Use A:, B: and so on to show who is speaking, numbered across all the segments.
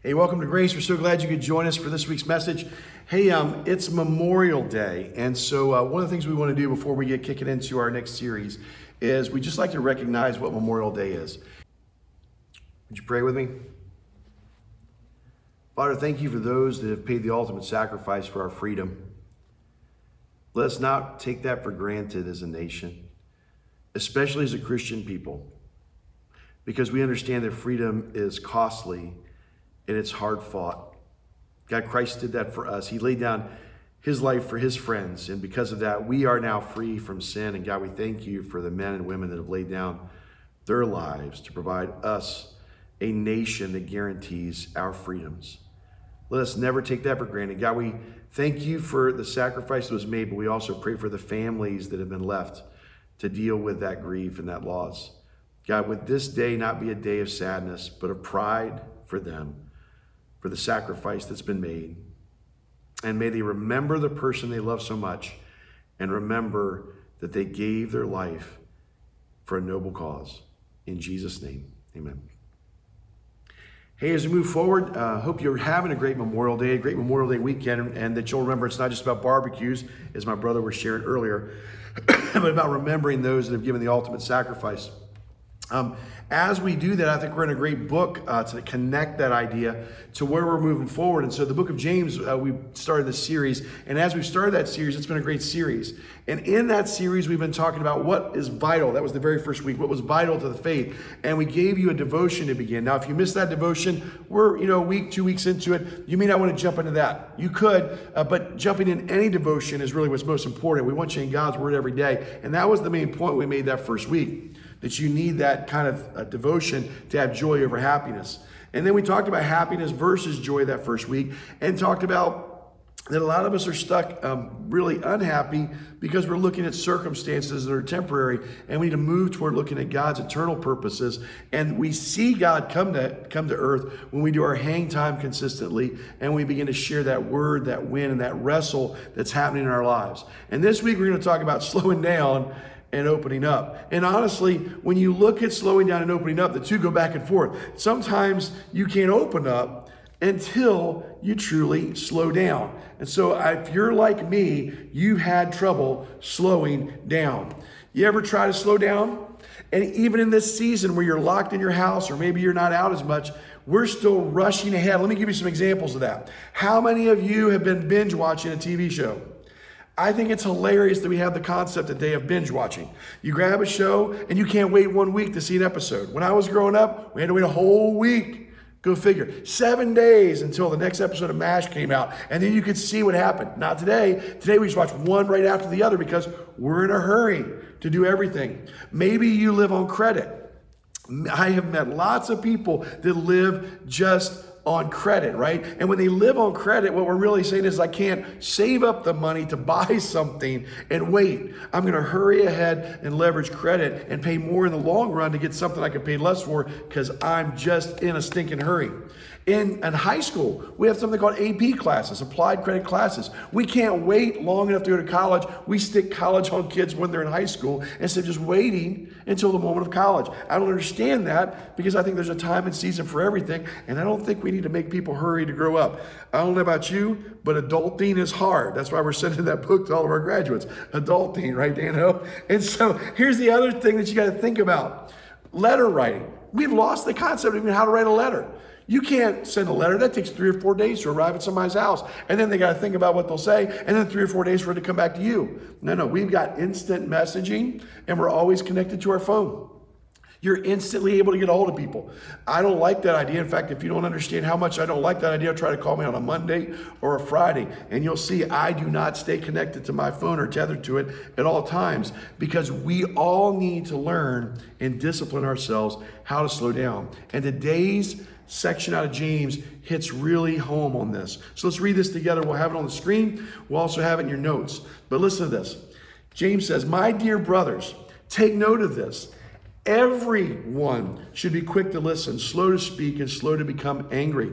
A: Hey, welcome to Grace. We're so glad you could join us for this week's message. Hey, um, it's Memorial Day, and so uh, one of the things we want to do before we get kicking into our next series is we just like to recognize what Memorial Day is. Would you pray with me? Father, thank you for those that have paid the ultimate sacrifice for our freedom. Let us not take that for granted as a nation, especially as a Christian people, because we understand that freedom is costly and it's hard fought. God, Christ did that for us. He laid down his life for his friends. And because of that, we are now free from sin. And God, we thank you for the men and women that have laid down their lives to provide us a nation that guarantees our freedoms. Let us never take that for granted. God, we thank you for the sacrifice that was made, but we also pray for the families that have been left to deal with that grief and that loss. God, would this day not be a day of sadness, but of pride for them for the sacrifice that's been made. And may they remember the person they love so much and remember that they gave their life for a noble cause. In Jesus' name, amen. Hey, as we move forward, uh, hope you're having a great Memorial Day, a great Memorial Day weekend, and that you'll remember it's not just about barbecues, as my brother was sharing earlier, but about remembering those that have given the ultimate sacrifice. Um, as we do that, I think we're in a great book uh, to connect that idea to where we're moving forward. And so, the book of James, uh, we started this series. And as we've started that series, it's been a great series. And in that series, we've been talking about what is vital. That was the very first week, what was vital to the faith. And we gave you a devotion to begin. Now, if you missed that devotion, we're, you know, a week, two weeks into it. You may not want to jump into that. You could, uh, but jumping in any devotion is really what's most important. We want you in God's Word every day. And that was the main point we made that first week that you need that kind of uh, devotion to have joy over happiness. And then we talked about happiness versus joy that first week and talked about that a lot of us are stuck um, really unhappy because we're looking at circumstances that are temporary and we need to move toward looking at god's eternal purposes and we see god come to come to earth when we do our hang time consistently and we begin to share that word that win and that wrestle that's happening in our lives and this week we're going to talk about slowing down and opening up. And honestly, when you look at slowing down and opening up, the two go back and forth. Sometimes you can't open up until you truly slow down. And so if you're like me, you had trouble slowing down. You ever try to slow down? And even in this season where you're locked in your house or maybe you're not out as much, we're still rushing ahead. Let me give you some examples of that. How many of you have been binge watching a TV show? I think it's hilarious that we have the concept today of binge watching. You grab a show and you can't wait one week to see an episode. When I was growing up, we had to wait a whole week. Go figure. Seven days until the next episode of MASH came out. And then you could see what happened. Not today. Today we just watch one right after the other because we're in a hurry to do everything. Maybe you live on credit. I have met lots of people that live just on credit, right? And when they live on credit, what we're really saying is, I can't save up the money to buy something and wait. I'm going to hurry ahead and leverage credit and pay more in the long run to get something I could pay less for because I'm just in a stinking hurry. In, in high school, we have something called AP classes, applied credit classes. We can't wait long enough to go to college. We stick college on kids when they're in high school instead of just waiting until the moment of college. I don't understand that because I think there's a time and season for everything, and I don't think we need to make people hurry to grow up. I don't know about you, but adulting is hard. That's why we're sending that book to all of our graduates. Adulting, right, Dano? And so here's the other thing that you got to think about letter writing. We've lost the concept of even how to write a letter. You can't send a letter. That takes three or four days to arrive at somebody's house. And then they got to think about what they'll say. And then three or four days for it to come back to you. No, no, we've got instant messaging and we're always connected to our phone. You're instantly able to get a hold of people. I don't like that idea. In fact, if you don't understand how much I don't like that idea, try to call me on a Monday or a Friday, and you'll see I do not stay connected to my phone or tethered to it at all times because we all need to learn and discipline ourselves how to slow down. And today's section out of James hits really home on this. So let's read this together. We'll have it on the screen. We'll also have it in your notes. But listen to this. James says, My dear brothers, take note of this. Everyone should be quick to listen, slow to speak, and slow to become angry.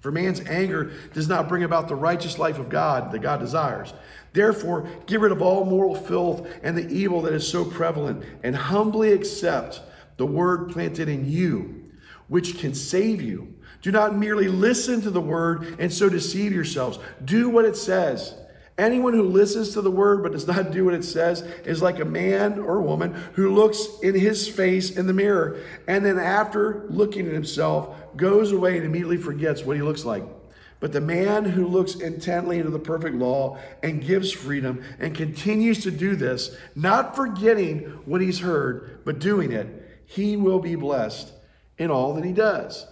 A: For man's anger does not bring about the righteous life of God that God desires. Therefore, get rid of all moral filth and the evil that is so prevalent, and humbly accept the word planted in you which can save you. Do not merely listen to the word and so deceive yourselves. Do what it says. Anyone who listens to the word but does not do what it says is like a man or woman who looks in his face in the mirror and then, after looking at himself, goes away and immediately forgets what he looks like. But the man who looks intently into the perfect law and gives freedom and continues to do this, not forgetting what he's heard, but doing it, he will be blessed in all that he does.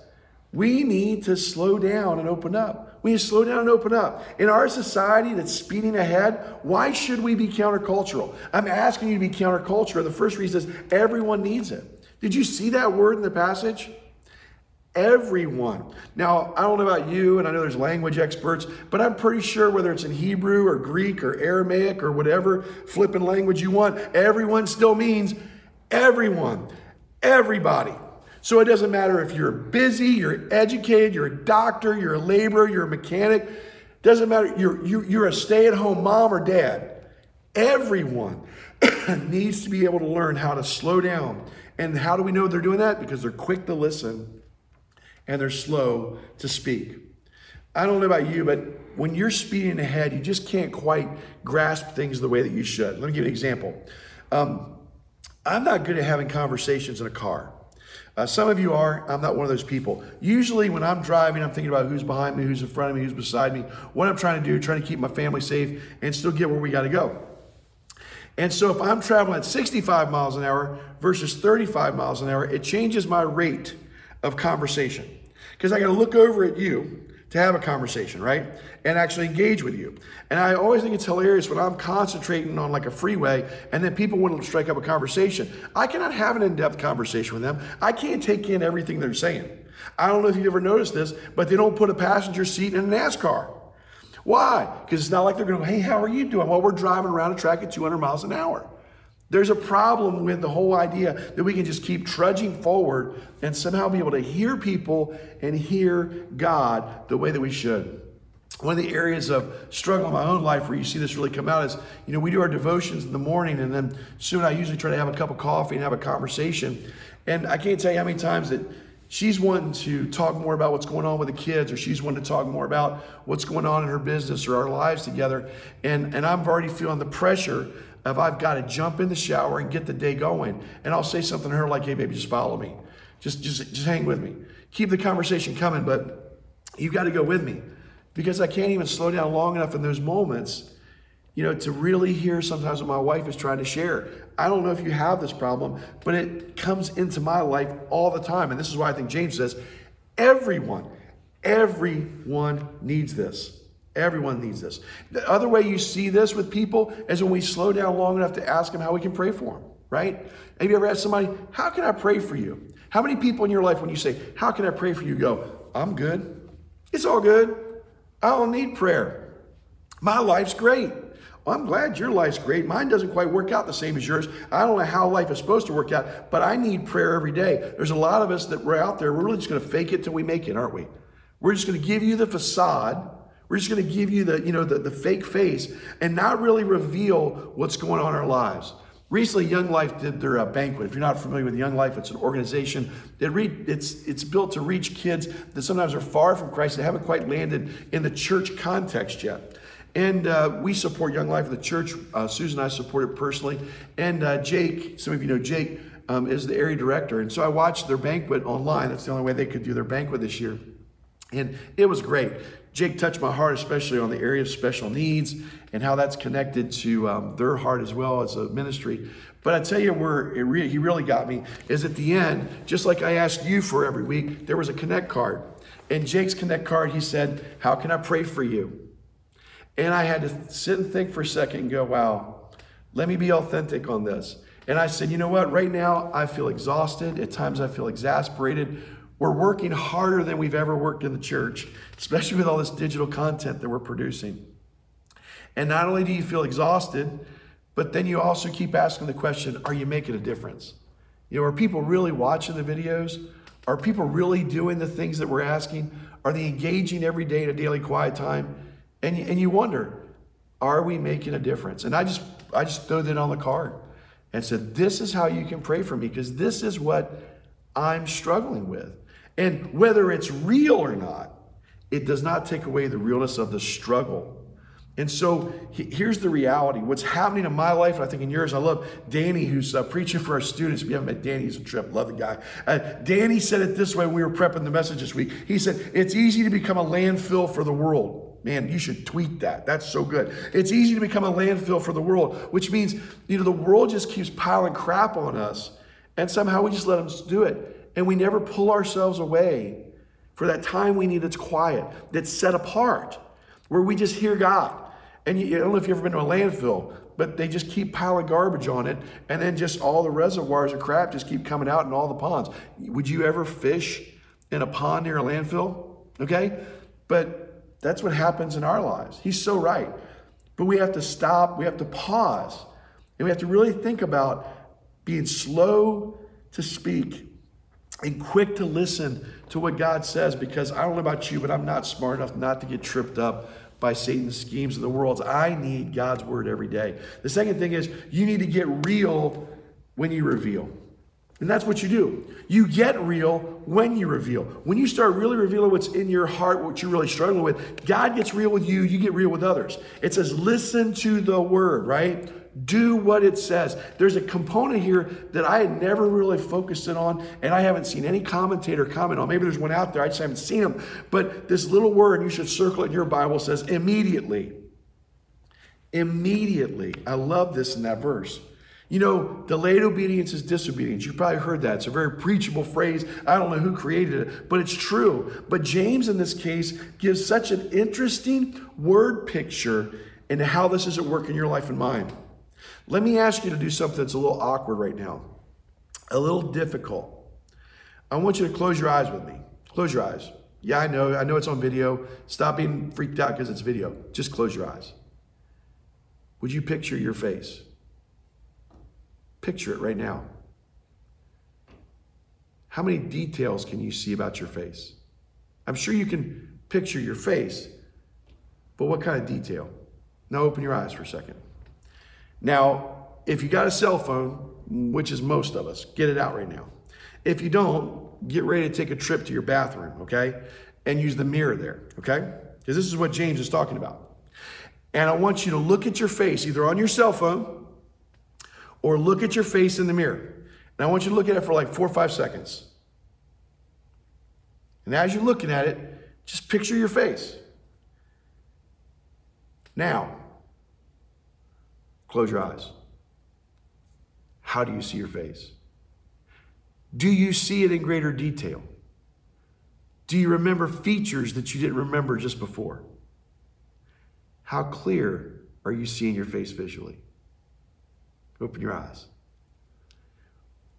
A: We need to slow down and open up. We need to slow down and open up. In our society that's speeding ahead, why should we be countercultural? I'm asking you to be countercultural. The first reason is everyone needs it. Did you see that word in the passage? Everyone. Now, I don't know about you, and I know there's language experts, but I'm pretty sure whether it's in Hebrew or Greek or Aramaic or whatever flipping language you want, everyone still means everyone, everybody. So it doesn't matter if you're busy, you're educated, you're a doctor, you're a laborer, you're a mechanic. Doesn't matter. You're, you, you're a stay at home mom or dad. Everyone needs to be able to learn how to slow down. And how do we know they're doing that? Because they're quick to listen and they're slow to speak. I don't know about you, but when you're speeding ahead, you just can't quite grasp things the way that you should. Let me give you an example. Um, I'm not good at having conversations in a car. Uh, some of you are. I'm not one of those people. Usually, when I'm driving, I'm thinking about who's behind me, who's in front of me, who's beside me, what I'm trying to do, trying to keep my family safe, and still get where we got to go. And so, if I'm traveling at 65 miles an hour versus 35 miles an hour, it changes my rate of conversation because I got to look over at you to have a conversation, right? And actually engage with you. And I always think it's hilarious when I'm concentrating on like a freeway and then people want to strike up a conversation. I cannot have an in depth conversation with them. I can't take in everything they're saying. I don't know if you've ever noticed this, but they don't put a passenger seat in a NASCAR. Why? Because it's not like they're going to, hey, how are you doing? Well, we're driving around a track at 200 miles an hour. There's a problem with the whole idea that we can just keep trudging forward and somehow be able to hear people and hear God the way that we should. One of the areas of struggle in my own life where you see this really come out is, you know, we do our devotions in the morning and then soon I usually try to have a cup of coffee and have a conversation. And I can't tell you how many times that she's wanting to talk more about what's going on with the kids or she's wanting to talk more about what's going on in her business or our lives together. And, and I'm already feeling the pressure if I've got to jump in the shower and get the day going. And I'll say something to her like, hey, baby, just follow me. Just, just, just hang with me. Keep the conversation coming, but you've got to go with me because I can't even slow down long enough in those moments, you know, to really hear sometimes what my wife is trying to share. I don't know if you have this problem, but it comes into my life all the time. And this is why I think James says, everyone, everyone needs this. Everyone needs this. The other way you see this with people is when we slow down long enough to ask them how we can pray for them, right? Have you ever asked somebody, How can I pray for you? How many people in your life, when you say, How can I pray for you, go, I'm good. It's all good. I don't need prayer. My life's great. I'm glad your life's great. Mine doesn't quite work out the same as yours. I don't know how life is supposed to work out, but I need prayer every day. There's a lot of us that we're out there, we're really just going to fake it till we make it, aren't we? We're just going to give you the facade we're just going to give you the, you know, the, the fake face and not really reveal what's going on in our lives. Recently, Young Life did their uh, banquet. If you're not familiar with Young Life, it's an organization that re- it's it's built to reach kids that sometimes are far from Christ. They haven't quite landed in the church context yet. And uh, we support Young Life in the church. Uh, Susan and I support it personally. And uh, Jake, some of you know Jake, um, is the area director. And so I watched their banquet online. That's the only way they could do their banquet this year. And it was great. Jake touched my heart, especially on the area of special needs and how that's connected to um, their heart as well as a ministry. But I tell you where re- he really got me is at the end, just like I asked you for every week, there was a connect card. And Jake's connect card, he said, How can I pray for you? And I had to sit and think for a second and go, Wow, let me be authentic on this. And I said, You know what? Right now, I feel exhausted. At times, I feel exasperated we're working harder than we've ever worked in the church, especially with all this digital content that we're producing. And not only do you feel exhausted, but then you also keep asking the question are you making a difference? You know, are people really watching the videos? Are people really doing the things that we're asking? Are they engaging every day in a daily quiet time? And, and you wonder, are we making a difference? And I just I just threw that on the card and said, this is how you can pray for me, because this is what I'm struggling with. And whether it's real or not, it does not take away the realness of the struggle. And so here's the reality. What's happening in my life, and I think in yours, I love Danny, who's uh, preaching for our students. You haven't met Danny, he's a trip. Love the guy. Uh, Danny said it this way when we were prepping the message this week. He said, It's easy to become a landfill for the world. Man, you should tweet that. That's so good. It's easy to become a landfill for the world, which means, you know, the world just keeps piling crap on us, and somehow we just let them do it. And we never pull ourselves away for that time we need that's quiet, that's set apart, where we just hear God. And you, I don't know if you've ever been to a landfill, but they just keep piling garbage on it, and then just all the reservoirs of crap just keep coming out in all the ponds. Would you ever fish in a pond near a landfill? Okay? But that's what happens in our lives. He's so right. But we have to stop, we have to pause, and we have to really think about being slow to speak and quick to listen to what God says because I don't know about you, but I'm not smart enough not to get tripped up by Satan's schemes of the world. I need God's word every day. The second thing is you need to get real when you reveal. And that's what you do. You get real when you reveal. When you start really revealing what's in your heart, what you're really struggling with, God gets real with you, you get real with others. It says, listen to the word, right? Do what it says. There's a component here that I had never really focused in on, and I haven't seen any commentator comment on. Maybe there's one out there, I just haven't seen them. But this little word, you should circle it in your Bible, says immediately. Immediately. I love this in that verse. You know, delayed obedience is disobedience. You've probably heard that. It's a very preachable phrase. I don't know who created it, but it's true. But James, in this case, gives such an interesting word picture into how this is at work in your life and mine. Let me ask you to do something that's a little awkward right now, a little difficult. I want you to close your eyes with me. Close your eyes. Yeah, I know. I know it's on video. Stop being freaked out because it's video. Just close your eyes. Would you picture your face? Picture it right now. How many details can you see about your face? I'm sure you can picture your face, but what kind of detail? Now open your eyes for a second. Now, if you got a cell phone, which is most of us, get it out right now. If you don't, get ready to take a trip to your bathroom, okay? And use the mirror there, okay? Because this is what James is talking about. And I want you to look at your face, either on your cell phone or look at your face in the mirror. And I want you to look at it for like four or five seconds. And as you're looking at it, just picture your face. Now, Close your eyes. How do you see your face? Do you see it in greater detail? Do you remember features that you didn't remember just before? How clear are you seeing your face visually? Open your eyes.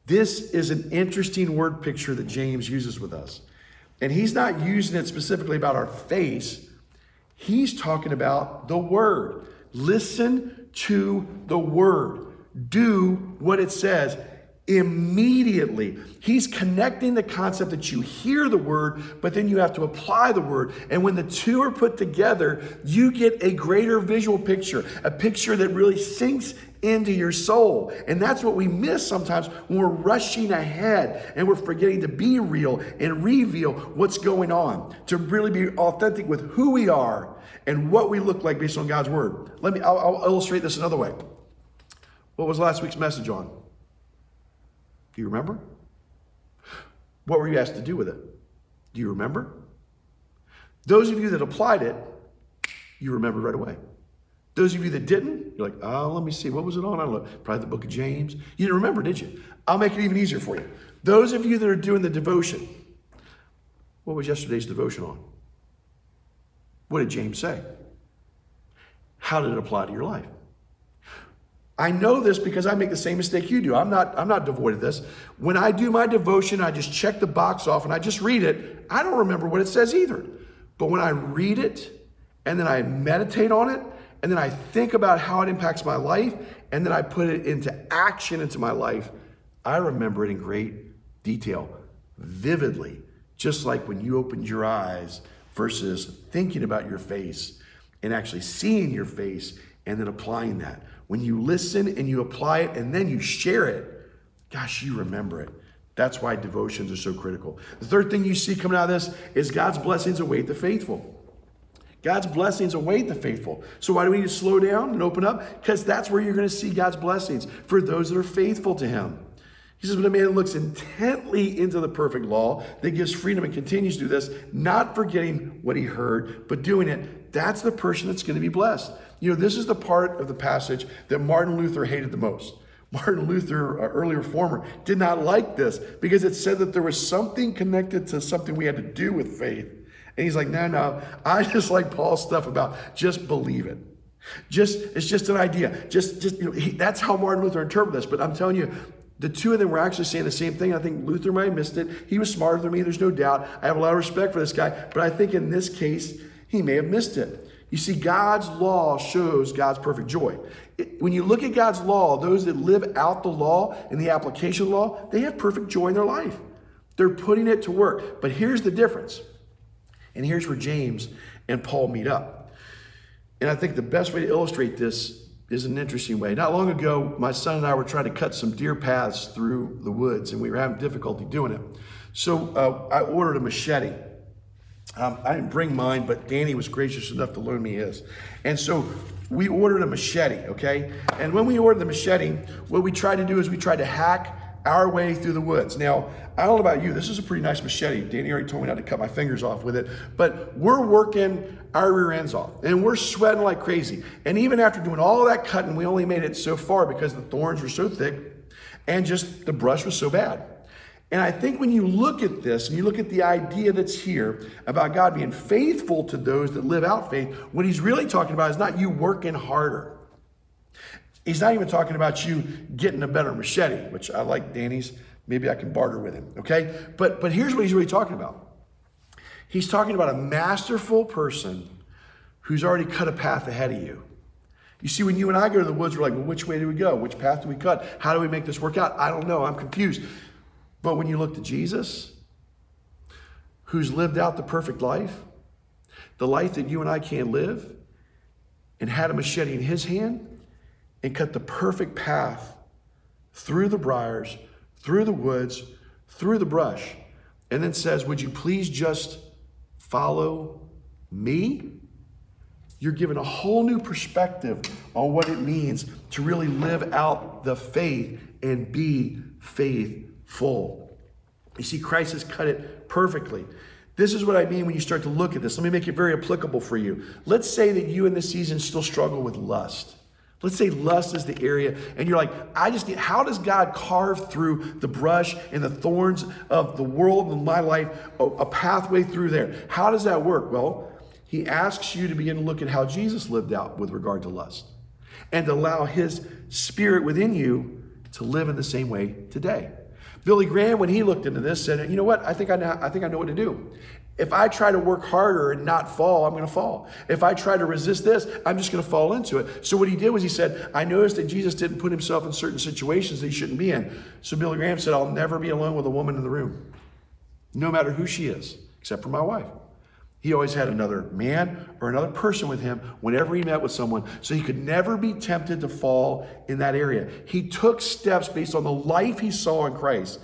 A: This is an interesting word picture that James uses with us. And he's not using it specifically about our face, he's talking about the word. Listen to the word. Do what it says immediately. He's connecting the concept that you hear the word, but then you have to apply the word. And when the two are put together, you get a greater visual picture, a picture that really sinks into your soul. And that's what we miss sometimes when we're rushing ahead and we're forgetting to be real and reveal what's going on, to really be authentic with who we are and what we look like based on God's word. Let me, I'll, I'll illustrate this another way. What was last week's message on? Do you remember? What were you asked to do with it? Do you remember? Those of you that applied it, you remember right away. Those of you that didn't, you're like, oh, let me see, what was it on? I don't know, probably the book of James. You didn't remember, did you? I'll make it even easier for you. Those of you that are doing the devotion, what was yesterday's devotion on? What did James say? How did it apply to your life? I know this because I make the same mistake you do. I'm not, I'm not devoid of this. When I do my devotion, I just check the box off and I just read it. I don't remember what it says either. But when I read it and then I meditate on it and then I think about how it impacts my life and then I put it into action into my life, I remember it in great detail, vividly, just like when you opened your eyes versus thinking about your face and actually seeing your face and then applying that. When you listen and you apply it and then you share it, gosh, you remember it That's why devotions are so critical. The third thing you see coming out of this is God's blessings await the faithful. God's blessings await the faithful. So why do we need to slow down and open up? Because that's where you're going to see God's blessings for those that are faithful to Him. He says, But a man looks intently into the perfect law that gives freedom and continues to do this, not forgetting what he heard, but doing it, that's the person that's going to be blessed. You know, this is the part of the passage that Martin Luther hated the most. Martin Luther, uh, an early reformer, did not like this because it said that there was something connected to something we had to do with faith. And he's like, no, no, I just like Paul's stuff about just believe it. Just it's just an idea. Just just you know, he, that's how Martin Luther interpreted this. But I'm telling you, the two of them were actually saying the same thing. I think Luther might have missed it. He was smarter than me, there's no doubt. I have a lot of respect for this guy, but I think in this case, he may have missed it. You see, God's law shows God's perfect joy. It, when you look at God's law, those that live out the law and the application law, they have perfect joy in their life. They're putting it to work. But here's the difference. And here's where James and Paul meet up. And I think the best way to illustrate this is an interesting way. Not long ago, my son and I were trying to cut some deer paths through the woods, and we were having difficulty doing it. So uh, I ordered a machete. Um, I didn't bring mine, but Danny was gracious enough to loan me his. And so we ordered a machete, okay? And when we ordered the machete, what we tried to do is we tried to hack our way through the woods. Now, I don't know about you, this is a pretty nice machete. Danny already told me not to cut my fingers off with it, but we're working our rear ends off and we're sweating like crazy. And even after doing all that cutting, we only made it so far because the thorns were so thick and just the brush was so bad. And I think when you look at this and you look at the idea that's here about God being faithful to those that live out faith, what he's really talking about is not you working harder. He's not even talking about you getting a better machete, which I like Danny's. Maybe I can barter with him, okay? But but here's what he's really talking about. He's talking about a masterful person who's already cut a path ahead of you. You see, when you and I go to the woods, we're like, well, which way do we go? Which path do we cut? How do we make this work out? I don't know. I'm confused. But when you look to Jesus, who's lived out the perfect life, the life that you and I can't live, and had a machete in his hand, and cut the perfect path through the briars, through the woods, through the brush, and then says, Would you please just follow me? You're given a whole new perspective on what it means to really live out the faith and be faithful. You see, Christ has cut it perfectly. This is what I mean when you start to look at this. Let me make it very applicable for you. Let's say that you in this season still struggle with lust. Let's say lust is the area, and you're like, I just need, how does God carve through the brush and the thorns of the world and my life, a, a pathway through there? How does that work? Well, He asks you to begin to look at how Jesus lived out with regard to lust and allow His Spirit within you to live in the same way today. Billy Graham, when he looked into this, said, "You know what? I think I know. I think I know what to do. If I try to work harder and not fall, I'm going to fall. If I try to resist this, I'm just going to fall into it. So what he did was he said, I noticed that Jesus didn't put himself in certain situations that he shouldn't be in. So Billy Graham said, I'll never be alone with a woman in the room, no matter who she is, except for my wife. He always had another man or another person with him whenever he met with someone, so he could never be tempted to fall in that area. He took steps based on the life he saw in Christ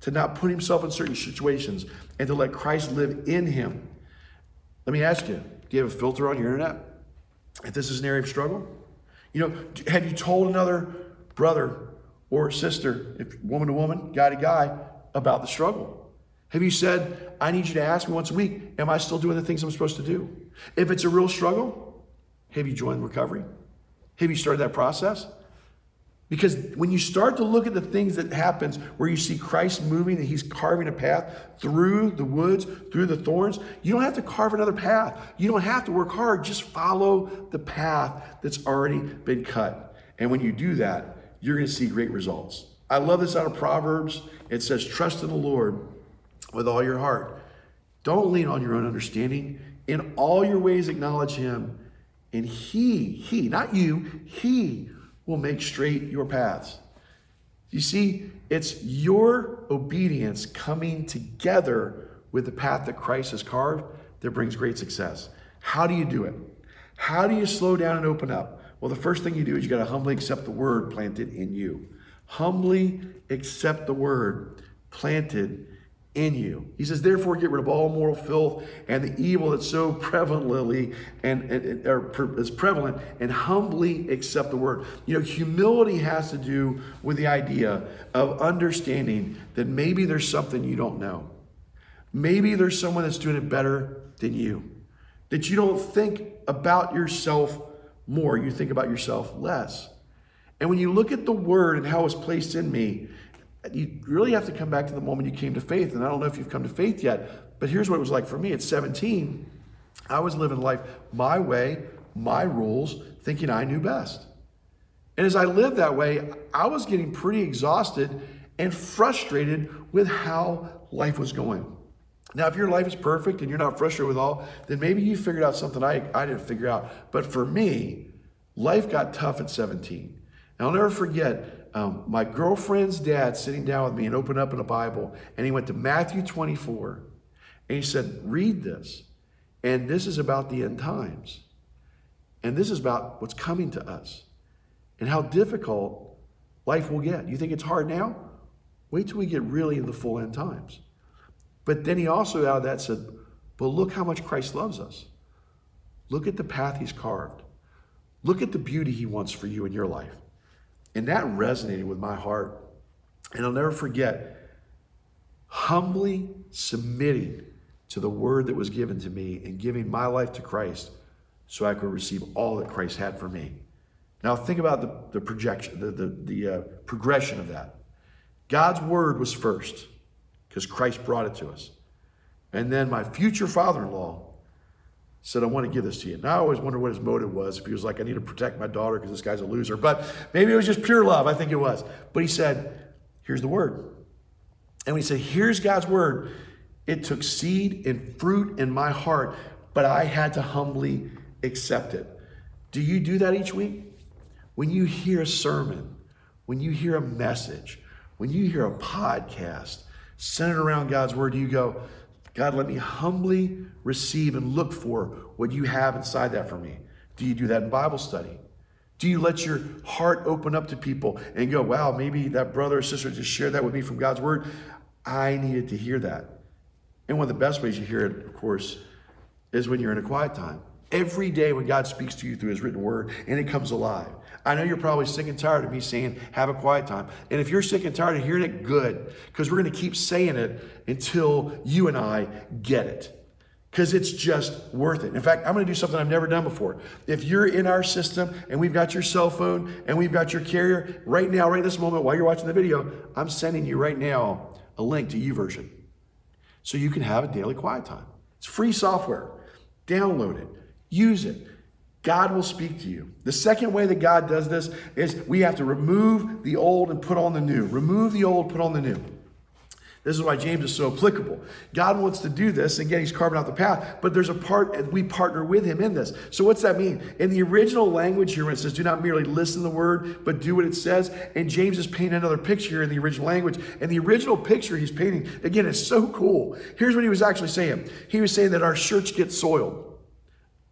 A: to not put himself in certain situations and to let Christ live in him. Let me ask you do you have a filter on your internet? If this is an area of struggle? You know, have you told another brother or sister, if woman to woman, guy to guy, about the struggle? Have you said, I need you to ask me once a week, am I still doing the things I'm supposed to do? If it's a real struggle, have you joined recovery? Have you started that process? Because when you start to look at the things that happens where you see Christ moving and he's carving a path through the woods, through the thorns, you don't have to carve another path. You don't have to work hard. Just follow the path that's already been cut. And when you do that, you're going to see great results. I love this out of Proverbs. It says, Trust in the Lord with all your heart. Don't lean on your own understanding. In all your ways, acknowledge him. And he, he, not you, he will make straight your paths. You see, it's your obedience coming together with the path that Christ has carved that brings great success. How do you do it? How do you slow down and open up? Well, the first thing you do is you got to humbly accept the word planted in you. Humbly accept the word planted in you. He says, therefore, get rid of all moral filth and the evil that's so prevalently and, and, or is prevalent, and humbly accept the word. You know, humility has to do with the idea of understanding that maybe there's something you don't know. Maybe there's someone that's doing it better than you. That you don't think about yourself more, you think about yourself less. And when you look at the word and how it's placed in me, you really have to come back to the moment you came to faith. And I don't know if you've come to faith yet, but here's what it was like for me. At 17, I was living life my way, my rules, thinking I knew best. And as I lived that way, I was getting pretty exhausted and frustrated with how life was going. Now, if your life is perfect and you're not frustrated with all, then maybe you figured out something I, I didn't figure out. But for me, life got tough at 17. And I'll never forget um, my girlfriend's dad sitting down with me and opened up in a Bible, and he went to Matthew 24, and he said, Read this. And this is about the end times. And this is about what's coming to us and how difficult life will get. You think it's hard now? Wait till we get really in the full end times. But then he also out of that said, But look how much Christ loves us. Look at the path he's carved. Look at the beauty he wants for you in your life. And that resonated with my heart. And I'll never forget humbly submitting to the word that was given to me and giving my life to Christ so I could receive all that Christ had for me. Now think about the, the projection, the, the, the uh, progression of that. God's word was first because Christ brought it to us. And then my future father-in-law said, I want to give this to you. Now I always wonder what his motive was. If he was like, I need to protect my daughter because this guy's a loser. But maybe it was just pure love. I think it was. But he said, Here's the word. And we said, Here's God's word. It took seed and fruit in my heart, but I had to humbly accept it. Do you do that each week? When you hear a sermon, when you hear a message, when you hear a podcast centered around God's word, do you go, God, let me humbly receive and look for what you have inside that for me. Do you do that in Bible study? Do you let your heart open up to people and go, wow, maybe that brother or sister just shared that with me from God's word? I needed to hear that. And one of the best ways you hear it, of course, is when you're in a quiet time. Every day when God speaks to you through his written word and it comes alive. I know you're probably sick and tired of me saying, have a quiet time. And if you're sick and tired of hearing it, good. Because we're going to keep saying it until you and I get it. Because it's just worth it. In fact, I'm going to do something I've never done before. If you're in our system and we've got your cell phone and we've got your carrier, right now, right this moment, while you're watching the video, I'm sending you right now a link to YouVersion. So you can have a daily quiet time. It's free software. Download it. Use it. God will speak to you. The second way that God does this is we have to remove the old and put on the new. Remove the old, put on the new. This is why James is so applicable. God wants to do this, again, he's carving out the path, but there's a part, we partner with him in this. So, what's that mean? In the original language here, when it says, do not merely listen to the word, but do what it says, and James is painting another picture here in the original language. And the original picture he's painting, again, is so cool. Here's what he was actually saying He was saying that our shirts get soiled.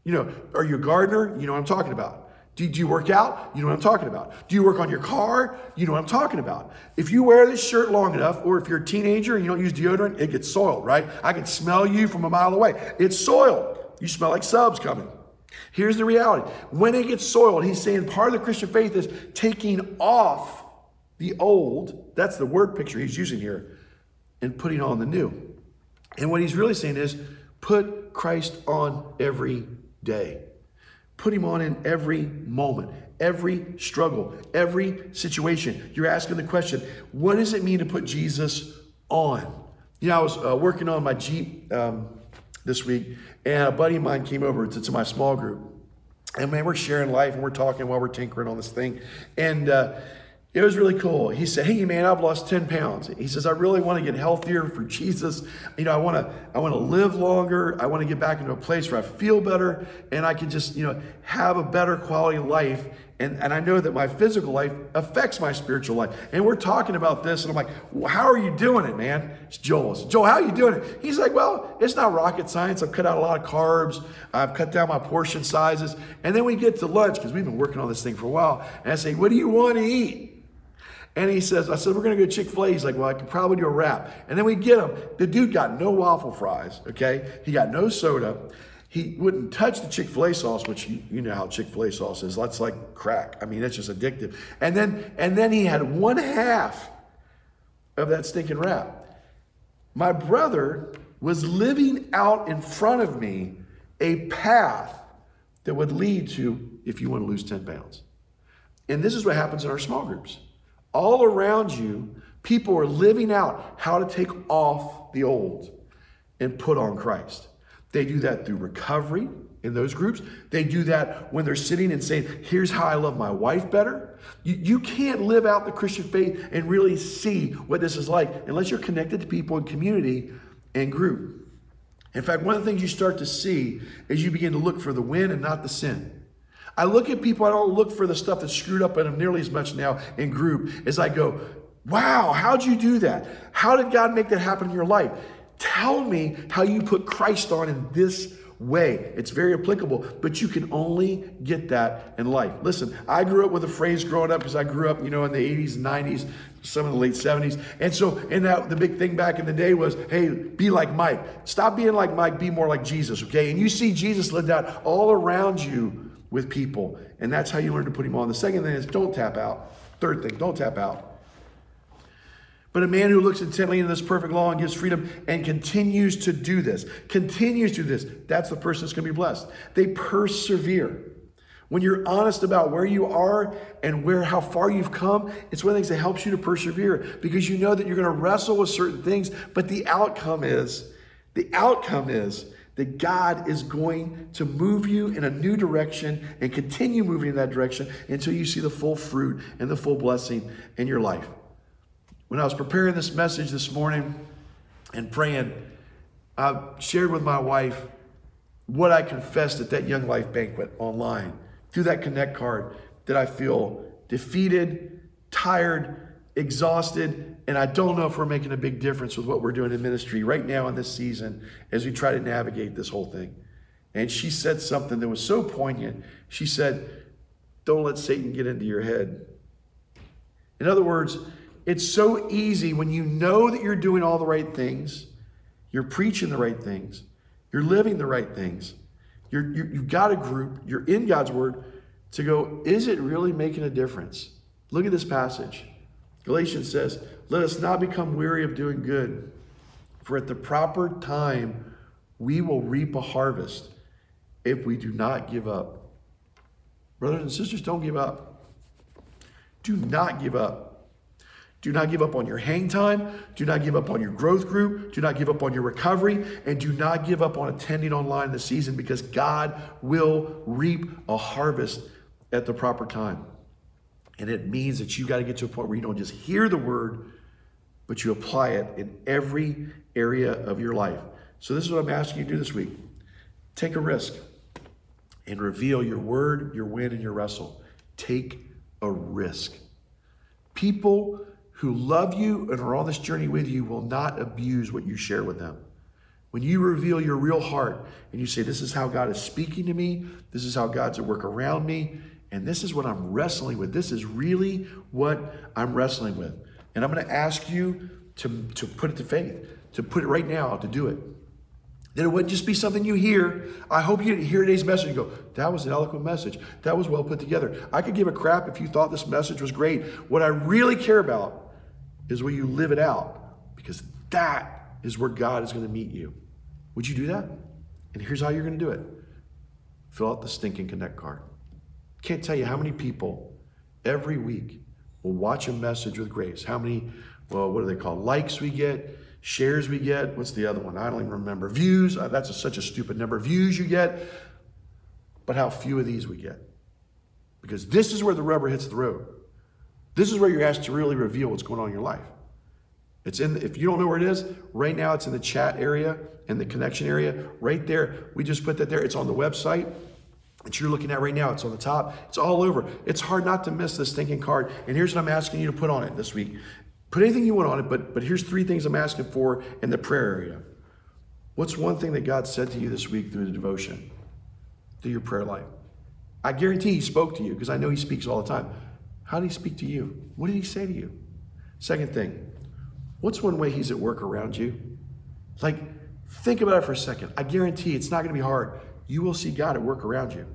A: You know, are you a gardener? You know what I'm talking about. Do, do, you work out? You know what I'm talking about. Do you work on your car? You know what I'm talking about. If you wear this shirt long enough, or if you're a teenager and you don't use deodorant, it gets soiled, right? I can smell you from a mile away. It's soiled. You smell like subs coming. Here's the reality. When it gets soiled, he's saying part of the Christian faith is taking off the old, that's the word picture he's using here, and putting on the new. And what he's really saying is put Christ on every day. Put him on in every moment, every struggle, every situation. You're asking the question, what does it mean to put Jesus on? You know, I was uh, working on my Jeep um, this week, and a buddy of mine came over to, to, my small group. And man, we're sharing life and we're talking while we're tinkering on this thing. And uh, it was really cool. He said, "Hey, man, I've lost ten pounds." He says, "I really want to get healthier for Jesus. You know, I want to, I want to live longer. I want to get back into a place where I feel better and I can just, you know, have a better quality life. And and I know that my physical life affects my spiritual life. And we're talking about this, and I'm like, well, "How are you doing it, man?" It's Joel. Said, Joel, how are you doing it? He's like, "Well, it's not rocket science. I've cut out a lot of carbs. I've cut down my portion sizes." And then we get to lunch because we've been working on this thing for a while, and I say, "What do you want to eat?" And he says, I said, we're going to go Chick fil A. He's like, well, I could probably do a wrap. And then we get him. The dude got no waffle fries, okay? He got no soda. He wouldn't touch the Chick fil A sauce, which you, you know how Chick fil A sauce is. That's like crack. I mean, it's just addictive. And then, and then he had one half of that stinking wrap. My brother was living out in front of me a path that would lead to if you want to lose 10 pounds. And this is what happens in our small groups. All around you, people are living out how to take off the old and put on Christ. They do that through recovery in those groups. They do that when they're sitting and saying, Here's how I love my wife better. You, you can't live out the Christian faith and really see what this is like unless you're connected to people in community and group. In fact, one of the things you start to see is you begin to look for the win and not the sin. I look at people, I don't look for the stuff that's screwed up in them nearly as much now in group as I go, wow, how'd you do that? How did God make that happen in your life? Tell me how you put Christ on in this way. It's very applicable, but you can only get that in life. Listen, I grew up with a phrase growing up because I grew up, you know, in the 80s and 90s, some of the late 70s. And so, and that the big thing back in the day was, hey, be like Mike. Stop being like Mike, be more like Jesus, okay? And you see Jesus lived out all around you with people. And that's how you learn to put him on. The second thing is don't tap out. Third thing, don't tap out. But a man who looks intently into this perfect law and gives freedom and continues to do this, continues to do this, that's the person that's going to be blessed. They persevere. When you're honest about where you are and where how far you've come, it's one of the things that helps you to persevere because you know that you're going to wrestle with certain things, but the outcome is the outcome is that God is going to move you in a new direction and continue moving in that direction until you see the full fruit and the full blessing in your life. When I was preparing this message this morning and praying, I shared with my wife what I confessed at that Young Life banquet online through that Connect card that I feel defeated, tired, exhausted, and I don't know if we're making a big difference with what we're doing in ministry right now in this season as we try to navigate this whole thing. And she said something that was so poignant. She said, Don't let Satan get into your head. In other words, it's so easy when you know that you're doing all the right things, you're preaching the right things, you're living the right things, you're, you have got a group, you're in God's word, to go, is it really making a difference? Look at this passage. Galatians says, Let us not become weary of doing good, for at the proper time we will reap a harvest if we do not give up. Brothers and sisters, don't give up. Do not give up. Do not give up on your hang time. Do not give up on your growth group. Do not give up on your recovery. And do not give up on attending online this season because God will reap a harvest at the proper time. And it means that you got to get to a point where you don't just hear the word, but you apply it in every area of your life. So, this is what I'm asking you to do this week take a risk and reveal your word, your win, and your wrestle. Take a risk. People who love you and are on this journey with you will not abuse what you share with them. When you reveal your real heart and you say, This is how God is speaking to me, this is how God's at work around me, and this is what I'm wrestling with, this is really what I'm wrestling with. And I'm going to ask you to, to put it to faith, to put it right now, to do it. That it wouldn't just be something you hear. I hope you hear today's message and go, that was an eloquent message. That was well put together. I could give a crap if you thought this message was great. What I really care about is where you live it out because that is where God is going to meet you. Would you do that? And here's how you're going to do it fill out the stinking connect card. Can't tell you how many people every week will watch a message with grace. How many, well, what do they call likes we get, shares we get? What's the other one? I don't even remember. Views, uh, that's a, such a stupid number. Views you get, but how few of these we get. Because this is where the rubber hits the road. This is where you're asked to really reveal what's going on in your life. It's in, if you don't know where it is, right now it's in the chat area and the connection area. Right there, we just put that there. It's on the website that you're looking at right now. It's on the top. It's all over. It's hard not to miss this thinking card. And here's what I'm asking you to put on it this week. Put anything you want on it, but but here's three things I'm asking for in the prayer area. What's one thing that God said to you this week through the devotion, through your prayer life? I guarantee He spoke to you because I know He speaks all the time. How did he speak to you? What did he say to you? Second thing, what's one way he's at work around you? Like, think about it for a second. I guarantee it's not going to be hard. You will see God at work around you.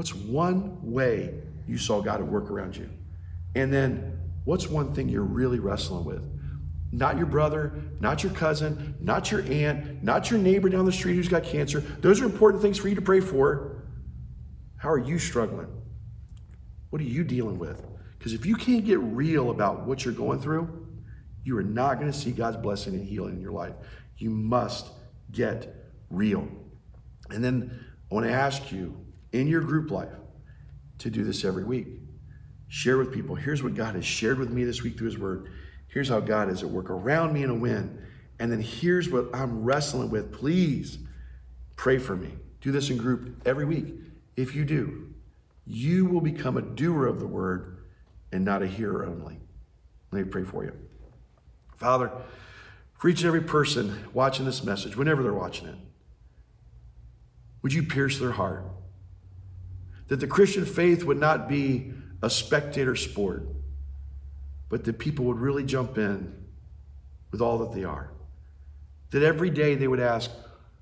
A: What's one way you saw God at work around you? And then, what's one thing you're really wrestling with? Not your brother, not your cousin, not your aunt, not your neighbor down the street who's got cancer. Those are important things for you to pray for. How are you struggling? What are you dealing with? Because if you can't get real about what you're going through, you are not going to see God's blessing and healing in your life. You must get real. And then I want to ask you in your group life to do this every week. Share with people. Here's what God has shared with me this week through His Word. Here's how God is at work around me in a win. And then here's what I'm wrestling with. Please pray for me. Do this in group every week. If you do, you will become a doer of the word and not a hearer only. Let me pray for you. Father, for each and every person watching this message, whenever they're watching it, would you pierce their heart? That the Christian faith would not be a spectator sport, but that people would really jump in with all that they are. That every day they would ask,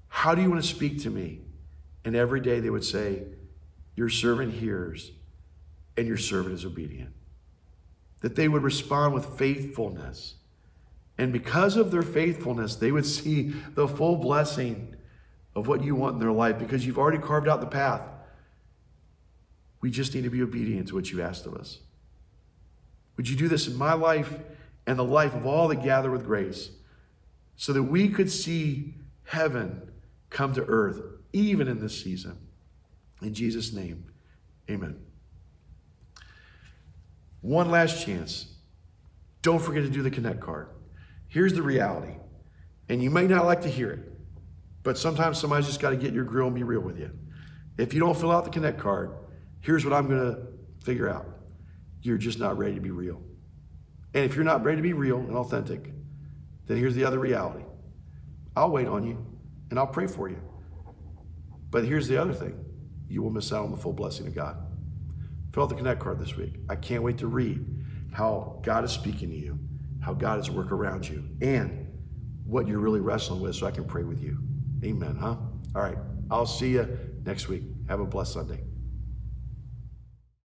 A: How do you want to speak to me? And every day they would say, Your servant hears, and your servant is obedient. That they would respond with faithfulness. And because of their faithfulness, they would see the full blessing of what you want in their life because you've already carved out the path. We just need to be obedient to what you asked of us. Would you do this in my life and the life of all that gather with grace so that we could see heaven come to earth even in this season? In Jesus' name, amen. One last chance. Don't forget to do the Connect card. Here's the reality, and you may not like to hear it, but sometimes somebody's just got to get your grill and be real with you. If you don't fill out the Connect card, here's what I'm going to figure out you're just not ready to be real. And if you're not ready to be real and authentic, then here's the other reality I'll wait on you and I'll pray for you. But here's the other thing you will miss out on the full blessing of God. Fill out the Connect card this week. I can't wait to read how God is speaking to you, how God is at work around you, and what you're really wrestling with so I can pray with you. Amen, huh? All right. I'll see you next week. Have a blessed Sunday.